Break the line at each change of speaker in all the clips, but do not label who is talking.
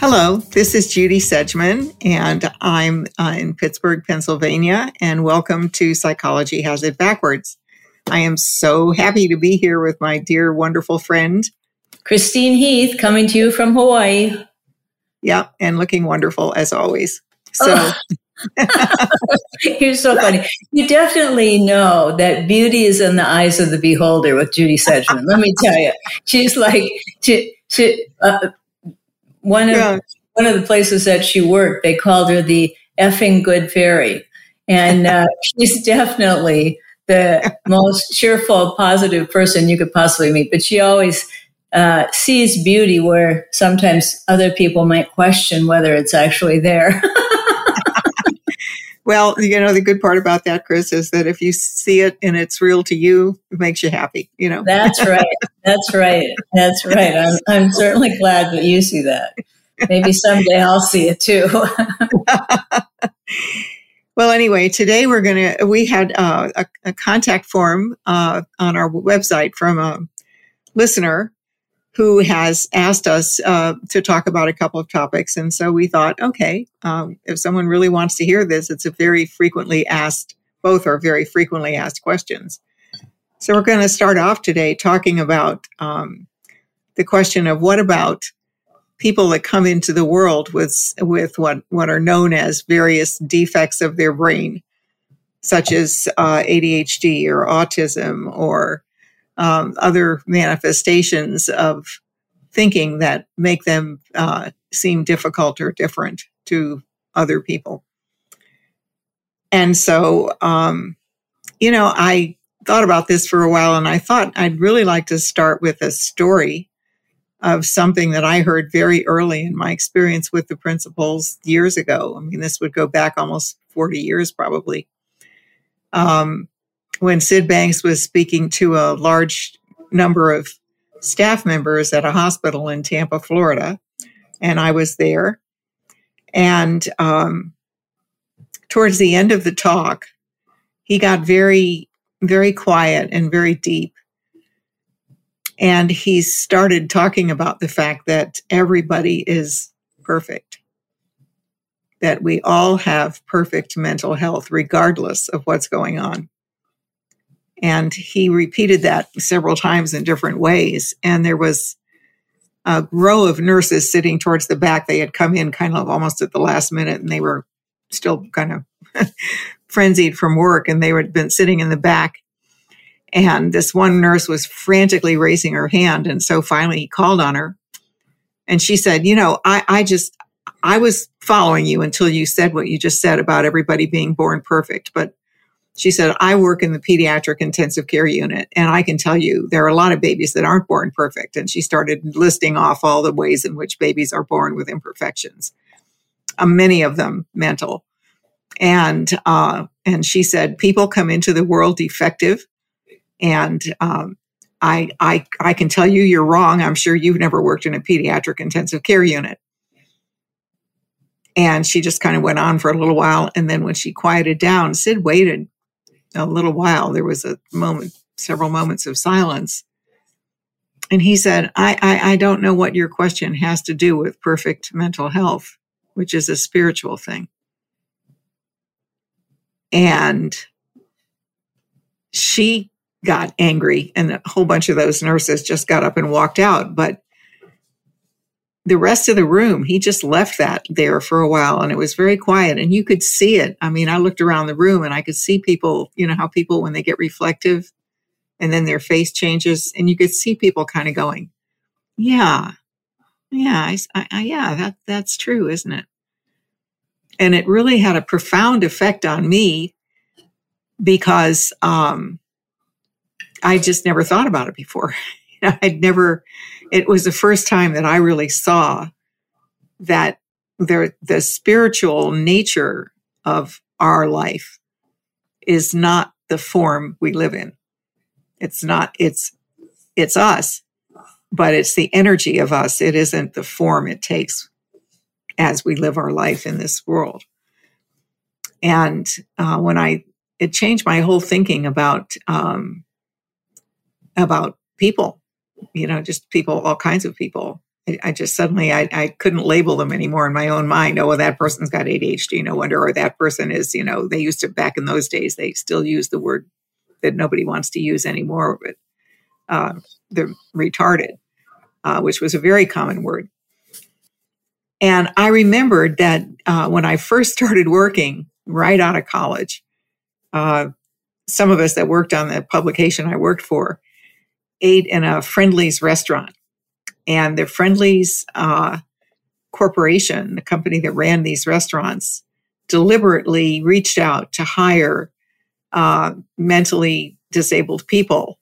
Hello, this is Judy Sedgeman, and I'm uh, in Pittsburgh, Pennsylvania, and welcome to Psychology Has It Backwards. I am so happy to be here with my dear, wonderful friend,
Christine Heath, coming to you from Hawaii.
Yeah, and looking wonderful as always. So.
You're so funny. You definitely know that beauty is in the eyes of the beholder with Judy Sedgeman. Let me tell you, she's like she, she, uh, one of yeah. one of the places that she worked, they called her the effing good fairy, and uh, she's definitely the most cheerful, positive person you could possibly meet. But she always uh, sees beauty where sometimes other people might question whether it's actually there.
well, you know, the good part about that, Chris, is that if you see it and it's real to you, it makes you happy, you know.
That's right. That's right. That's right. I'm, I'm certainly glad that you see that. Maybe someday I'll see it too.
well, anyway, today we're going to, we had uh, a, a, contact form uh, on our website from a listener who has asked us uh, to talk about a couple of topics. And so we thought, okay, um, if someone really wants to hear this, it's a very frequently asked, both are very frequently asked questions. So we're going to start off today talking about um, the question of what about people that come into the world with with what what are known as various defects of their brain, such as uh, ADHD or autism or um, other manifestations of thinking that make them uh, seem difficult or different to other people. And so, um, you know, I thought about this for a while and I thought I'd really like to start with a story of something that I heard very early in my experience with the principles years ago. I mean, this would go back almost 40 years probably. Um, when Sid Banks was speaking to a large number of staff members at a hospital in Tampa, Florida, and I was there. And um, towards the end of the talk, he got very, very quiet and very deep. And he started talking about the fact that everybody is perfect, that we all have perfect mental health, regardless of what's going on. And he repeated that several times in different ways. And there was a row of nurses sitting towards the back. They had come in kind of almost at the last minute and they were still kind of frenzied from work and they had been sitting in the back. And this one nurse was frantically raising her hand. And so finally he called on her and she said, you know, I, I just, I was following you until you said what you just said about everybody being born perfect. But she said, I work in the pediatric intensive care unit, and I can tell you there are a lot of babies that aren't born perfect. And she started listing off all the ways in which babies are born with imperfections, uh, many of them mental. And uh, and she said, people come into the world defective, and um, I I I can tell you you're wrong. I'm sure you've never worked in a pediatric intensive care unit. And she just kind of went on for a little while. And then when she quieted down, Sid waited a little while. There was a moment, several moments of silence. And he said, I, I, I don't know what your question has to do with perfect mental health, which is a spiritual thing. And she got angry, and a whole bunch of those nurses just got up and walked out. But the rest of the room, he just left that there for a while and it was very quiet and you could see it. I mean, I looked around the room and I could see people, you know, how people, when they get reflective and then their face changes and you could see people kind of going, yeah, yeah, I, I, yeah, that, that's true, isn't it? And it really had a profound effect on me because, um, I just never thought about it before. I'd never, it was the first time that I really saw that there, the spiritual nature of our life is not the form we live in. It's not, it's, it's us, but it's the energy of us. It isn't the form it takes as we live our life in this world. And uh, when I, it changed my whole thinking about, um, about people, you know, just people, all kinds of people. I, I just suddenly, I, I couldn't label them anymore in my own mind. Oh, well, that person's got ADHD, no wonder, or that person is, you know, they used to, back in those days, they still use the word that nobody wants to use anymore, but uh, they're retarded, uh, which was a very common word. And I remembered that uh, when I first started working right out of college, uh, some of us that worked on the publication I worked for ate in a Friendly's restaurant. And the Friendly's uh, corporation, the company that ran these restaurants, deliberately reached out to hire uh, mentally disabled people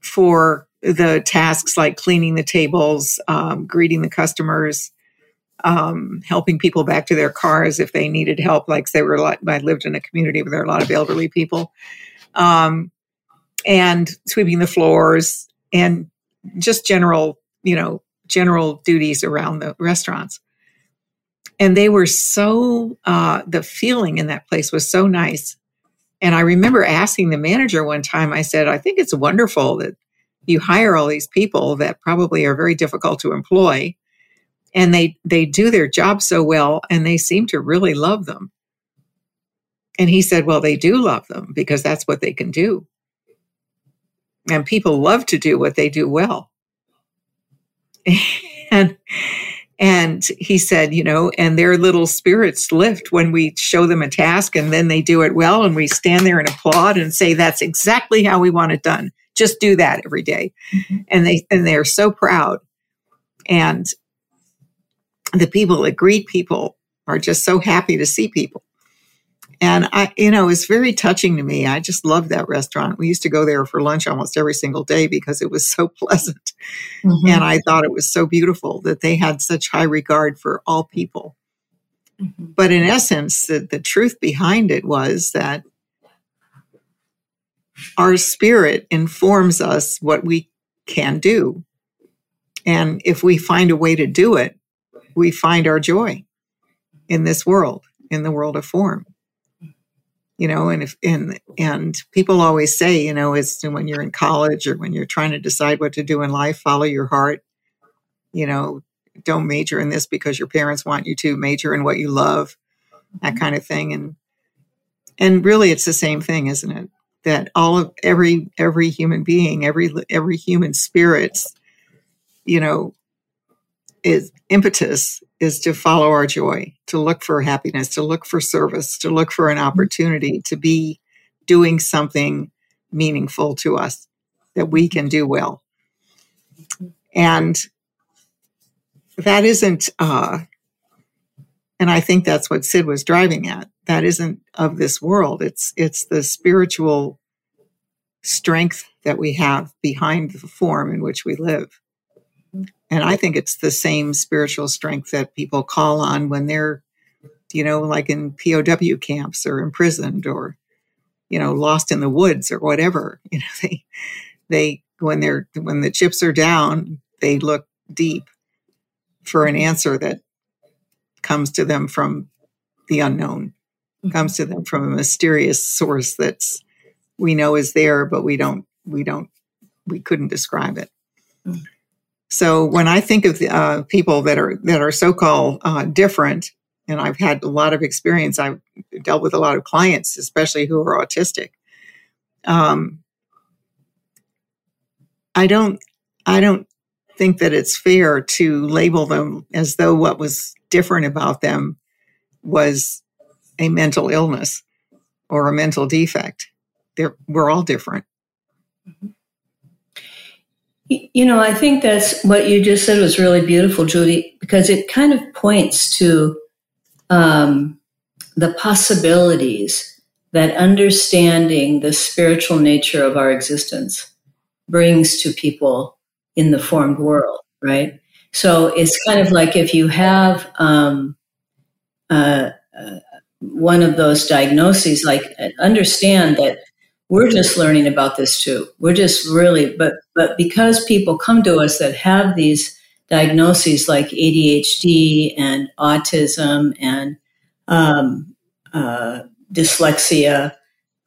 for the tasks like cleaning the tables, um, greeting the customers, um, helping people back to their cars if they needed help. Like they were, a lot, I lived in a community where there are a lot of elderly people, um, and sweeping the floors and just general, you know, general duties around the restaurants. And they were so, uh, the feeling in that place was so nice. And I remember asking the manager one time, I said, I think it's wonderful that you hire all these people that probably are very difficult to employ and they they do their job so well and they seem to really love them and he said well they do love them because that's what they can do and people love to do what they do well and and he said you know and their little spirits lift when we show them a task and then they do it well and we stand there and applaud and say that's exactly how we want it done just do that every day. Mm-hmm. and they and they're so proud and the people that greet people are just so happy to see people. And I, you know, it's very touching to me. I just love that restaurant. We used to go there for lunch almost every single day because it was so pleasant. Mm-hmm. And I thought it was so beautiful that they had such high regard for all people. Mm-hmm. But in essence, the, the truth behind it was that our spirit informs us what we can do. And if we find a way to do it, we find our joy in this world, in the world of form. You know, and if and and people always say, you know, is when you're in college or when you're trying to decide what to do in life, follow your heart. You know, don't major in this because your parents want you to major in what you love, that mm-hmm. kind of thing. And and really it's the same thing, isn't it? That all of every every human being, every every human spirit's, you know, is impetus is to follow our joy, to look for happiness, to look for service, to look for an opportunity to be doing something meaningful to us that we can do well. And that isn't, uh, and I think that's what Sid was driving at. That isn't of this world. It's it's the spiritual strength that we have behind the form in which we live. And I think it's the same spiritual strength that people call on when they're, you know, like in POW camps or imprisoned or, you know, lost in the woods or whatever. You know, they, they, when they're, when the chips are down, they look deep for an answer that comes to them from the unknown, mm-hmm. comes to them from a mysterious source that's, we know is there, but we don't, we don't, we couldn't describe it. Mm-hmm. So when I think of uh, people that are that are so-called uh, different, and I've had a lot of experience, I've dealt with a lot of clients, especially who are autistic. Um, I don't, I don't think that it's fair to label them as though what was different about them was a mental illness or a mental defect. They're, we're all different. Mm-hmm.
You know, I think that's what you just said was really beautiful, Judy, because it kind of points to um, the possibilities that understanding the spiritual nature of our existence brings to people in the formed world, right? So it's kind of like if you have um, uh, uh, one of those diagnoses, like understand that we're just learning about this too. We're just really, but but because people come to us that have these diagnoses like ADHD and autism and um, uh, dyslexia,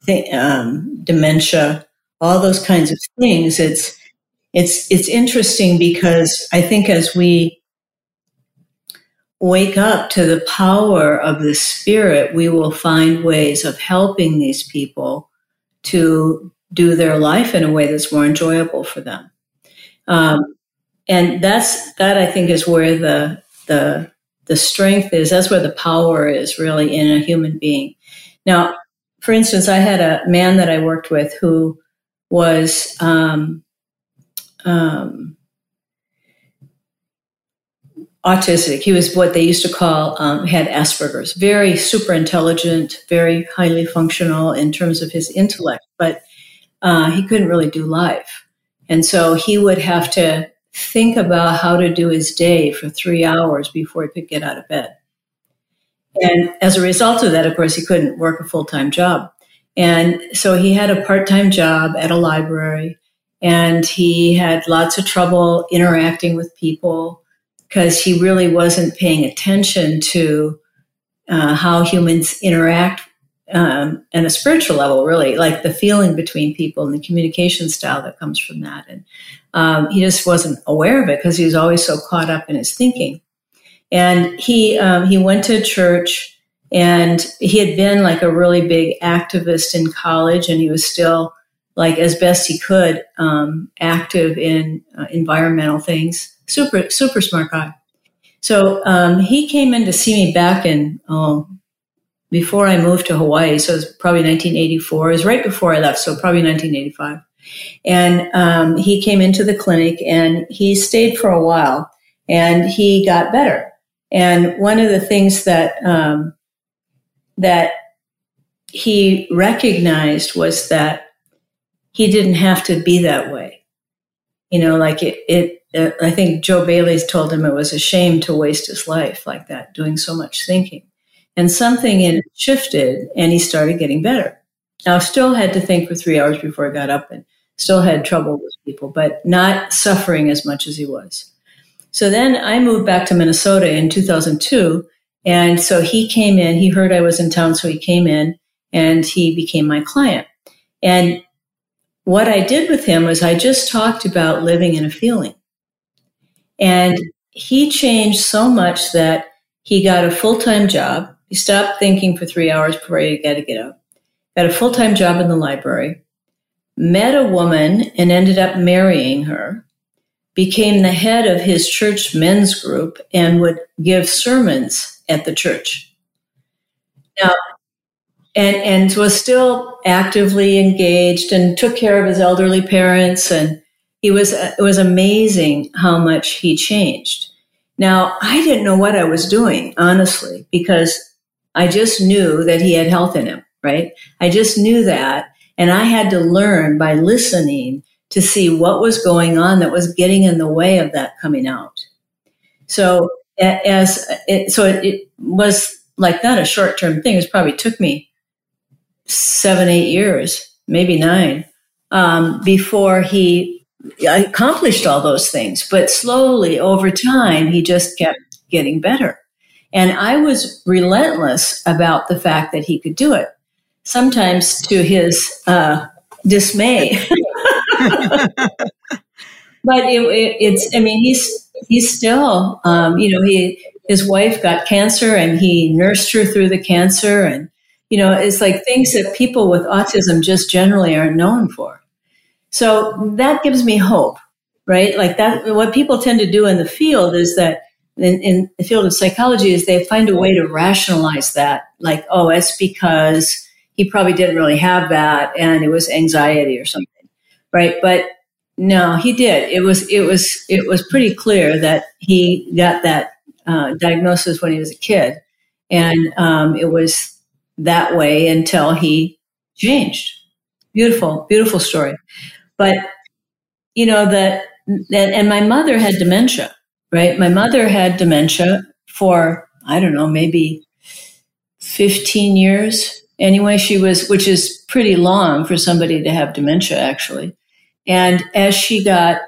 th- um, dementia, all those kinds of things. It's it's it's interesting because I think as we wake up to the power of the spirit, we will find ways of helping these people to do their life in a way that's more enjoyable for them. Um, and that's that I think is where the the the strength is. That's where the power is really in a human being. Now, for instance, I had a man that I worked with who was um, um, autistic. He was what they used to call um, had Asperger's. Very super intelligent, very highly functional in terms of his intellect, but uh, he couldn't really do life, and so he would have to think about how to do his day for three hours before he could get out of bed. And as a result of that, of course, he couldn't work a full time job. And so he had a part time job at a library and he had lots of trouble interacting with people because he really wasn't paying attention to uh, how humans interact um, and a spiritual level, really, like the feeling between people and the communication style that comes from that. And um, he just wasn't aware of it because he was always so caught up in his thinking. And he um, he went to church, and he had been like a really big activist in college, and he was still like as best he could um, active in uh, environmental things. Super super smart guy. So um, he came in to see me back in oh, before I moved to Hawaii. So it was probably 1984. It was right before I left, so probably 1985. And um, he came into the clinic and he stayed for a while and he got better. And one of the things that um, that he recognized was that he didn't have to be that way. You know, like it, it I think Joe Bailey's told him it was a shame to waste his life like that, doing so much thinking. And something in it shifted and he started getting better. Now, still had to think for three hours before I got up and still had trouble with people, but not suffering as much as he was. So then I moved back to Minnesota in 2002. And so he came in, he heard I was in town, so he came in and he became my client. And what I did with him was I just talked about living in a feeling. And he changed so much that he got a full time job. He stopped thinking for three hours before he got to get up. Got a full time job in the library. Met a woman and ended up marrying her. Became the head of his church men's group and would give sermons at the church. Now, and and was still actively engaged and took care of his elderly parents and he was it was amazing how much he changed now i didn't know what i was doing honestly because I just knew that he had health in him, right? I just knew that. And I had to learn by listening to see what was going on that was getting in the way of that coming out. So as it, so it, was like not a short term thing. It probably took me seven, eight years, maybe nine, um, before he accomplished all those things. But slowly over time, he just kept getting better. And I was relentless about the fact that he could do it, sometimes to his uh, dismay. but it, it, it's, I mean, he's, he's still, um, you know, he, his wife got cancer and he nursed her through the cancer. And, you know, it's like things that people with autism just generally aren't known for. So that gives me hope, right? Like that, what people tend to do in the field is that in, in, the field of psychology is they find a way to rationalize that. Like, oh, it's because he probably didn't really have that and it was anxiety or something. Right. But no, he did. It was, it was, it was pretty clear that he got that uh, diagnosis when he was a kid. And um, it was that way until he changed. Beautiful, beautiful story. But, you know, that, and my mother had dementia right? My mother had dementia for, I don't know, maybe 15 years. Anyway, she was, which is pretty long for somebody to have dementia, actually. And as she got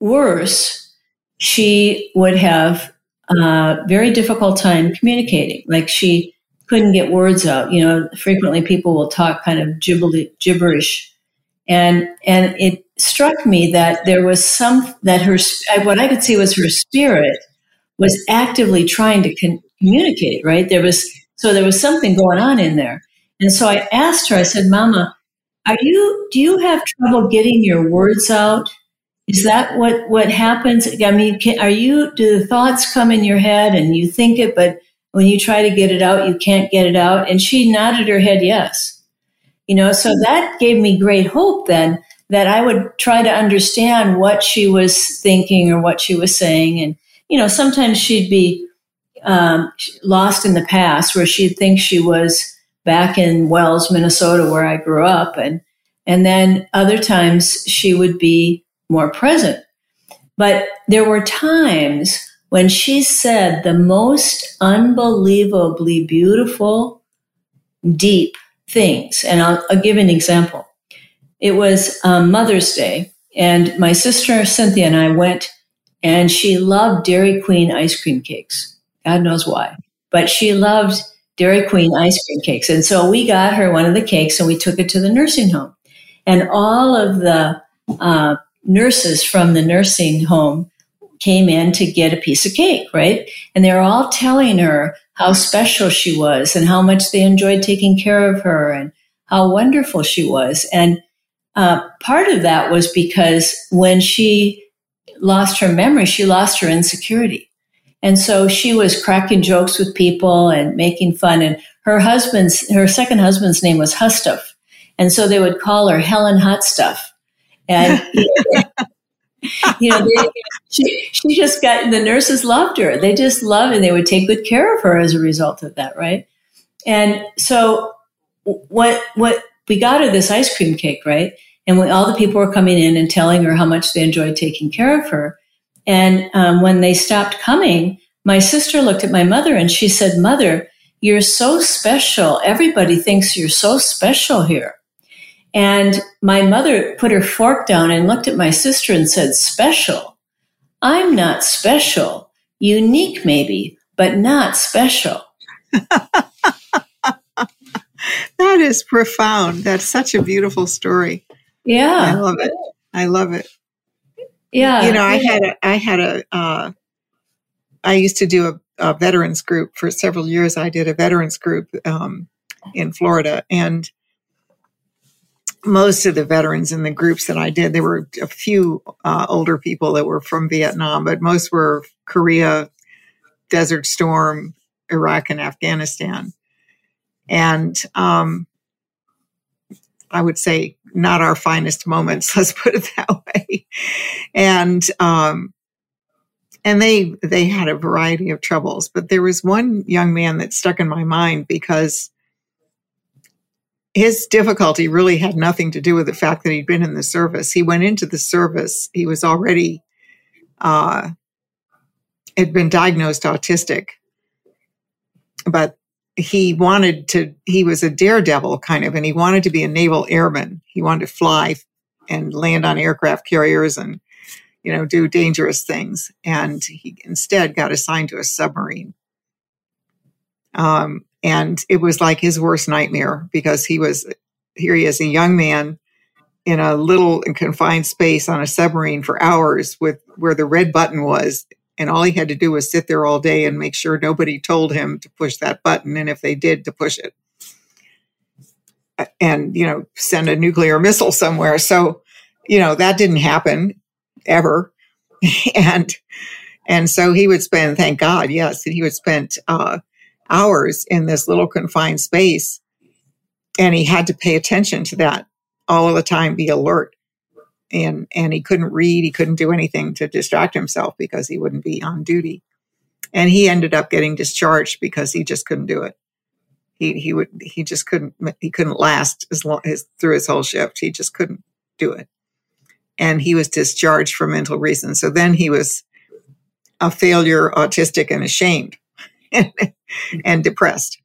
worse, she would have a very difficult time communicating. Like she couldn't get words out. You know, frequently people will talk kind of gibberish. And, and it struck me that there was some, that her, uh, what I could see was her spirit was actively trying to con- communicate, right? There was, so there was something going on in there. And so I asked her, I said, Mama, are you, do you have trouble getting your words out? Is that what, what happens? I mean, can, are you, do the thoughts come in your head and you think it, but when you try to get it out, you can't get it out? And she nodded her head, yes. You know, so that gave me great hope then that I would try to understand what she was thinking or what she was saying. And, you know, sometimes she'd be um, lost in the past where she'd think she was back in Wells, Minnesota, where I grew up. And, and then other times she would be more present. But there were times when she said the most unbelievably beautiful, deep things. And I'll, I'll give an example. It was um, Mother's Day, and my sister Cynthia and I went, and she loved Dairy Queen ice cream cakes. God knows why, but she loved Dairy Queen ice cream cakes. And so we got her one of the cakes and we took it to the nursing home. And all of the uh, nurses from the nursing home came in to get a piece of cake, right? And they were all telling her how special she was and how much they enjoyed taking care of her and how wonderful she was. And uh, part of that was because when she lost her memory, she lost her insecurity. And so she was cracking jokes with people and making fun. And her husband's, her second husband's name was Hustuff. And so they would call her Helen Hot Stuff. And, you know, they, she, she just got, the nurses loved her. They just loved and they would take good care of her as a result of that, right? And so what, what, we got her this ice cream cake, right? And when all the people were coming in and telling her how much they enjoyed taking care of her. And um, when they stopped coming, my sister looked at my mother and she said, Mother, you're so special. Everybody thinks you're so special here. And my mother put her fork down and looked at my sister and said, Special? I'm not special. Unique, maybe, but not special.
that is profound. That's such a beautiful story.
Yeah. I
love it. I love it.
Yeah.
You know, I had a, I had a, uh, I used to do a, a, veterans group for several years. I did a veterans group um, in Florida, and most of the veterans in the groups that I did, there were a few uh, older people that were from Vietnam, but most were Korea, Desert Storm, Iraq, and Afghanistan. And um, I would say not our finest moments. Let's put it that way. And, um, and they, they had a variety of troubles, but there was one young man that stuck in my mind because his difficulty really had nothing to do with the fact that he'd been in the service. He went into the service. He was already, uh, had been diagnosed autistic, but he wanted to, he was a daredevil kind of, and he wanted to be a naval airman. He wanted to fly and land on aircraft carriers and, you know, do dangerous things. And he instead got assigned to a submarine. Um, and it was like his worst nightmare because he was, here he is, a young man in a little confined space on a submarine for hours with where the red button was and all he had to do was sit there all day and make sure nobody told him to push that button. And if they did, to push it. And, you know, send a nuclear missile somewhere. So, you know, that didn't happen ever. and, and so he would spend, thank God, yes, he would spend uh, hours in this little confined space. And he had to pay attention to that all of the time, be alert. And and he couldn't read he couldn't do anything to distract himself because he wouldn't be on duty. And he ended up getting discharged because he just couldn't do it. He he would he just couldn't he couldn't last as long as through his whole shift. He just couldn't do it. And he was discharged for mental reasons. So then he was a failure autistic and ashamed and depressed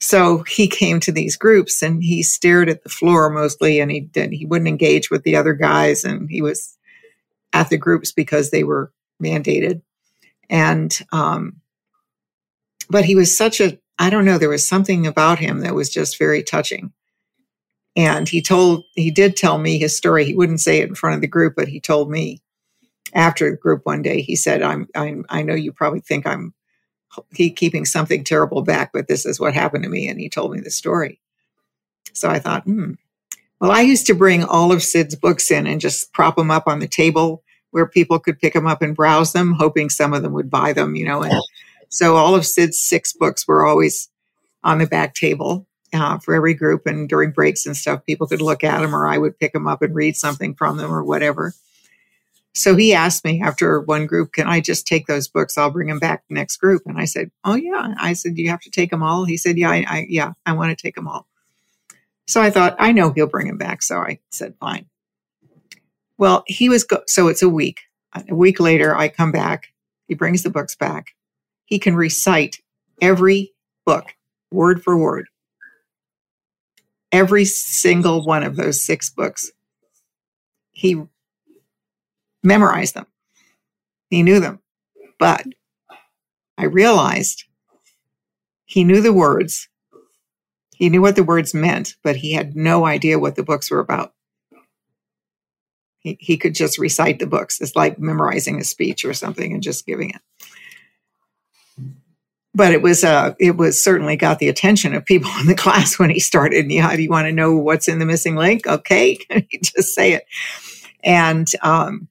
So he came to these groups and he stared at the floor mostly and he did, he wouldn't engage with the other guys and he was at the groups because they were mandated. And, um, but he was such a, I don't know, there was something about him that was just very touching. And he told, he did tell me his story. He wouldn't say it in front of the group, but he told me after the group one day, he said, I'm, I'm, I know you probably think I'm keeping something terrible back, but this is what happened to me. And he told me the story. So I thought, hmm. Well, I used to bring all of Sid's books in and just prop them up on the table where people could pick them up and browse them, hoping some of them would buy them, you know. And so all of Sid's six books were always on the back table uh, for every group. And during breaks and stuff, people could look at them or I would pick them up and read something from them or whatever. So he asked me after one group, can I just take those books? I'll bring them back the next group. And I said, Oh yeah. I said, Do you have to take them all? He said, Yeah, I, I yeah, I want to take them all. So I thought, I know he'll bring them back. So I said, fine. Well, he was, go- so it's a week. A week later, I come back. He brings the books back. He can recite every book, word for word. Every single one of those six books. He memorized them. He knew them. But I realized he knew the words. He knew what the words meant, but he had no idea what the books were about. He, he could just recite the books. It's like memorizing a speech or something and just giving it. But it was uh, it was certainly got the attention of people in the class when he started. Yeah, do you want to know what's in the missing link? Okay, just say it. And um,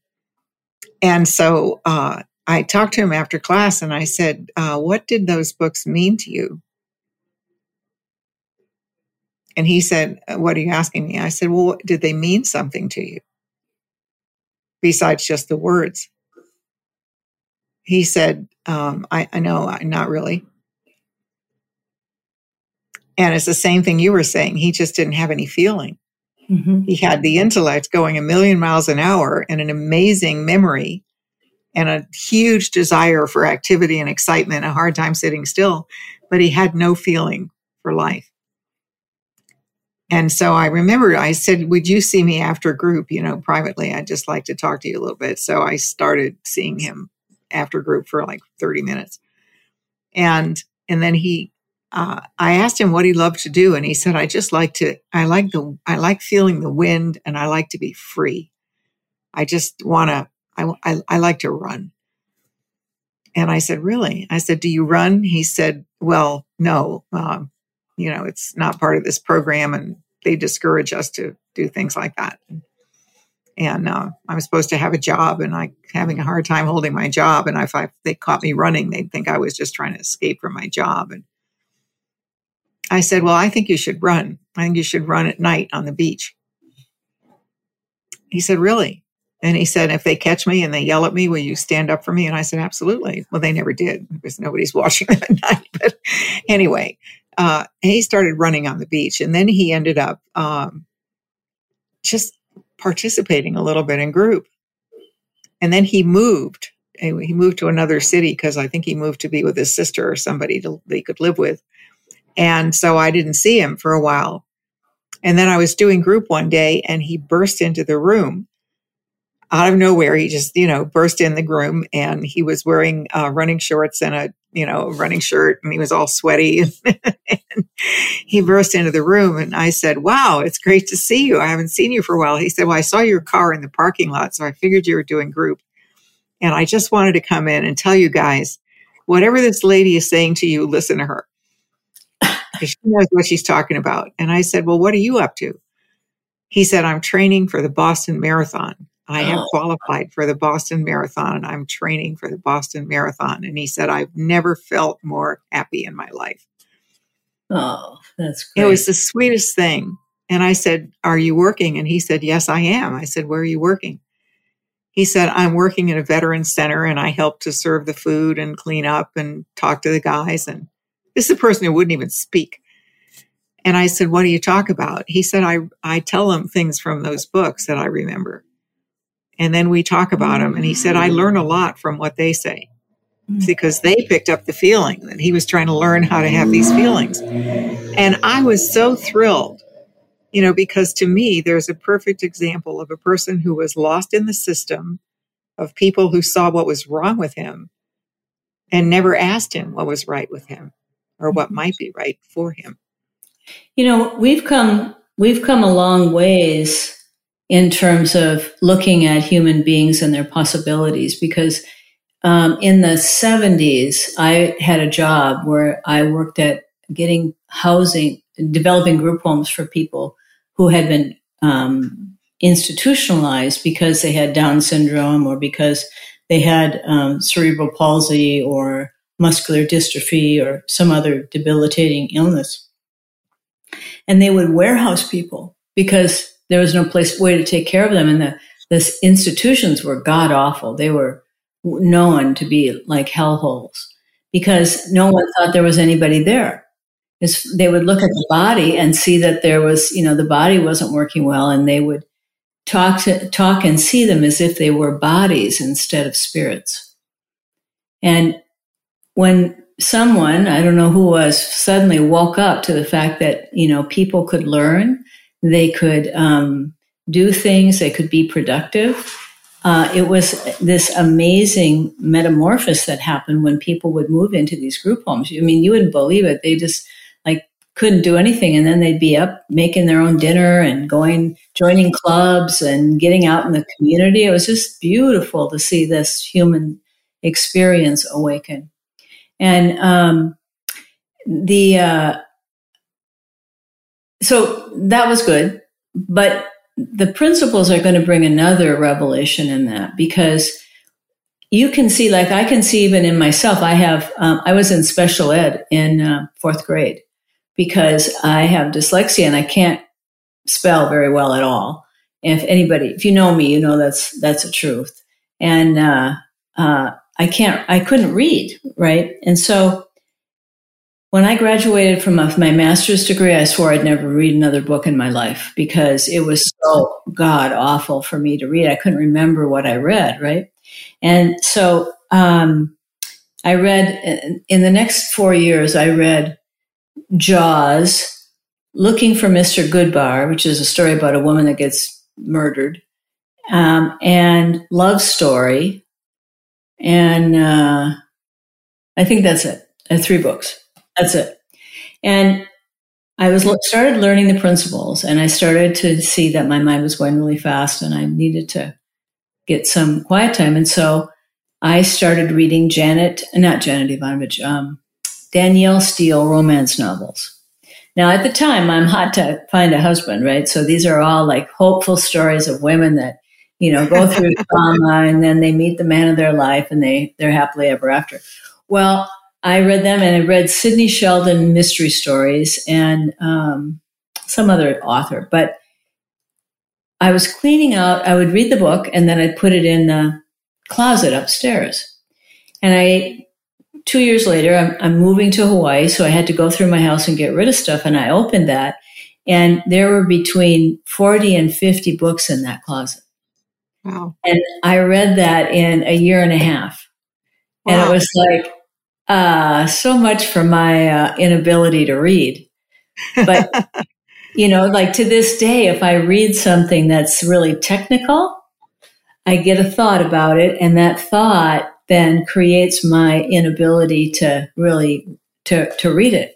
and so uh, I talked to him after class and I said, uh, What did those books mean to you? And he said, uh, What are you asking me? I said, Well, did they mean something to you besides just the words? He said, um, I, I know, not really. And it's the same thing you were saying. He just didn't have any feeling. Mm-hmm. He had the intellect going a million miles an hour and an amazing memory and a huge desire for activity and excitement, a hard time sitting still, but he had no feeling for life. And so I remember I said, Would you see me after group? You know, privately, I'd just like to talk to you a little bit. So I started seeing him after group for like 30 minutes. And and then he uh, I asked him what he loved to do, and he said, "I just like to. I like the. I like feeling the wind, and I like to be free. I just want to. I, I, I like to run." And I said, "Really?" I said, "Do you run?" He said, "Well, no. Um, you know, it's not part of this program, and they discourage us to do things like that." And uh, I'm supposed to have a job, and I'm having a hard time holding my job. And if I, they caught me running, they'd think I was just trying to escape from my job. And I said, Well, I think you should run. I think you should run at night on the beach. He said, Really? And he said, If they catch me and they yell at me, will you stand up for me? And I said, Absolutely. Well, they never did because nobody's watching them at night. But anyway, uh, he started running on the beach. And then he ended up um, just participating a little bit in group. And then he moved. He moved to another city because I think he moved to be with his sister or somebody to, that he could live with. And so I didn't see him for a while. And then I was doing group one day and he burst into the room out of nowhere. He just, you know, burst in the room and he was wearing uh, running shorts and a, you know, running shirt and he was all sweaty. and he burst into the room and I said, Wow, it's great to see you. I haven't seen you for a while. He said, Well, I saw your car in the parking lot. So I figured you were doing group. And I just wanted to come in and tell you guys whatever this lady is saying to you, listen to her she knows what she's talking about. And I said, Well, what are you up to? He said, I'm training for the Boston Marathon. I have oh. qualified for the Boston Marathon. And I'm training for the Boston Marathon. And he said, I've never felt more happy in my life.
Oh, that's great.
It was the sweetest thing. And I said, Are you working? And he said, Yes, I am. I said, Where are you working? He said, I'm working in a veteran center and I help to serve the food and clean up and talk to the guys. And this is a person who wouldn't even speak. And I said, What do you talk about? He said, I, I tell him things from those books that I remember. And then we talk about them. And he said, I learn a lot from what they say. mm. because they picked up the feeling that he was trying to learn how to have these feelings. And I was so thrilled, you know, because to me, there's a perfect example of a person who was lost in the system of people who saw what was wrong with him and never asked him what was right with him or what mm-hmm. might be right for him.
You know, we've come we've come a long ways in terms of looking at human beings and their possibilities because um, in the 70s i had a job where i worked at getting housing developing group homes for people who had been um, institutionalized because they had down syndrome or because they had um, cerebral palsy or muscular dystrophy or some other debilitating illness and they would warehouse people because there was no place way to take care of them, and the the institutions were god awful. They were known to be like hellholes because no one thought there was anybody there. It's, they would look at the body and see that there was, you know, the body wasn't working well, and they would talk to talk and see them as if they were bodies instead of spirits. And when someone, I don't know who was, suddenly woke up to the fact that, you know, people could learn, they could um, do things, they could be productive. Uh, it was this amazing metamorphosis that happened when people would move into these group homes. I mean, you wouldn't believe it. They just like couldn't do anything. And then they'd be up making their own dinner and going, joining clubs and getting out in the community. It was just beautiful to see this human experience awaken. And um, the uh, so that was good, but the principles are going to bring another revelation in that because you can see, like I can see even in myself. I have um, I was in special ed in uh, fourth grade because I have dyslexia and I can't spell very well at all. If anybody, if you know me, you know that's that's a truth. And uh, uh, I can't, I couldn't read, right? And so when I graduated from my master's degree, I swore I'd never read another book in my life because it was so god awful for me to read. I couldn't remember what I read, right? And so um, I read in the next four years, I read Jaws, Looking for Mr. Goodbar, which is a story about a woman that gets murdered, um, and Love Story, and uh, I think that's it. Three books. That's it. And I was started learning the principles, and I started to see that my mind was going really fast, and I needed to get some quiet time. And so I started reading Janet, not Janet Evanovich, um, Danielle Steel romance novels. Now, at the time, I'm hot to find a husband, right? So these are all like hopeful stories of women that you know, go through trauma and then they meet the man of their life and they, they're happily ever after. Well, I read them and I read Sidney Sheldon mystery stories and um, some other author. But I was cleaning out, I would read the book and then I'd put it in the closet upstairs. And I, two years later, I'm, I'm moving to Hawaii. So I had to go through my house and get rid of stuff. And I opened that and there were between 40 and 50 books in that closet. Wow. And I read that in a year and a half. Wow. And it was like, uh, so much for my uh, inability to read. But, you know, like to this day, if I read something that's really technical, I get a thought about it. And that thought then creates my inability to really to, to read it.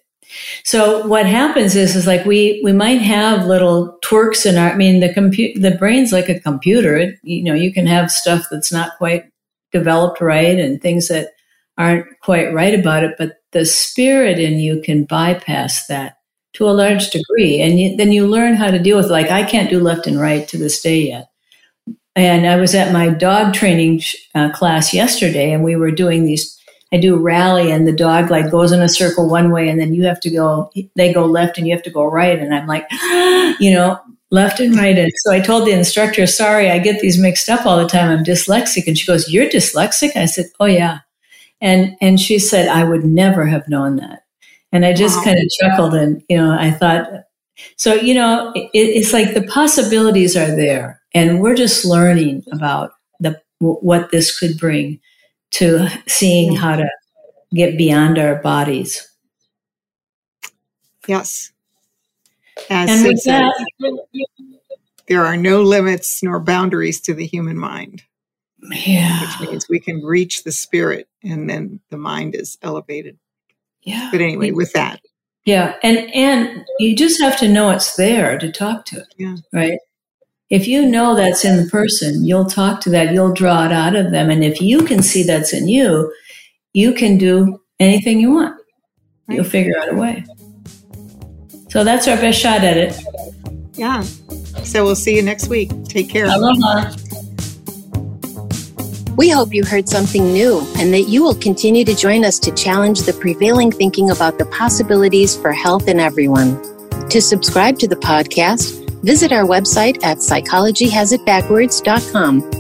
So what happens is, is like we, we might have little twerks in our, I mean, the compute, the brain's like a computer. It, you know, you can have stuff that's not quite developed right and things that aren't quite right about it, but the spirit in you can bypass that to a large degree. And you, then you learn how to deal with, like, I can't do left and right to this day yet. And I was at my dog training uh, class yesterday and we were doing these I do rally and the dog like goes in a circle one way and then you have to go, they go left and you have to go right. And I'm like, you know, left and right. And so I told the instructor, sorry, I get these mixed up all the time. I'm dyslexic. And she goes, you're dyslexic? I said, oh yeah. And, and she said, I would never have known that. And I just wow. kind of chuckled and, you know, I thought, so, you know, it, it's like the possibilities are there and we're just learning about the, what this could bring to seeing how to get beyond our bodies.
Yes. As
And with that,
there are no limits nor boundaries to the human mind,
yeah,
which means we can reach the spirit and then the mind is elevated.
yeah.
But anyway, with that,
Yeah, and and you just have to know it's there to talk to it.
Yeah.
Right. If you know that's in the person, you'll talk to that. You'll draw it out of them, and if you can see that's in you, you can do anything you want. You'll figure out a way. So that's our best shot at it.
yeah. So we'll see you next week. Take care.
Aloha.
We hope you heard something new and that you will continue to join us to challenge the prevailing thinking about the possibilities for health in everyone. To subscribe to the podcast, visit our website at psychologyhasitbackwards.com